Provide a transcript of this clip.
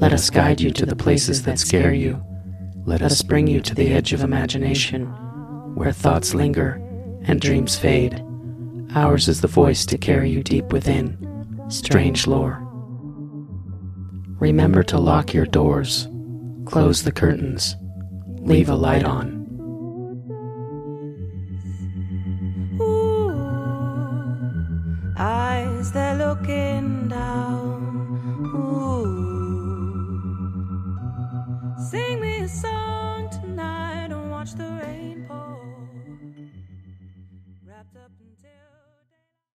Let us guide you to the places that scare you. Let us bring you to the edge of imagination, where thoughts linger and dreams fade. Ours is the voice to carry you deep within strange lore. Remember to lock your doors, close the curtains, leave a light on. Eyes that looking down. Sing me a song tonight and watch the rain pour. Wrapped up until.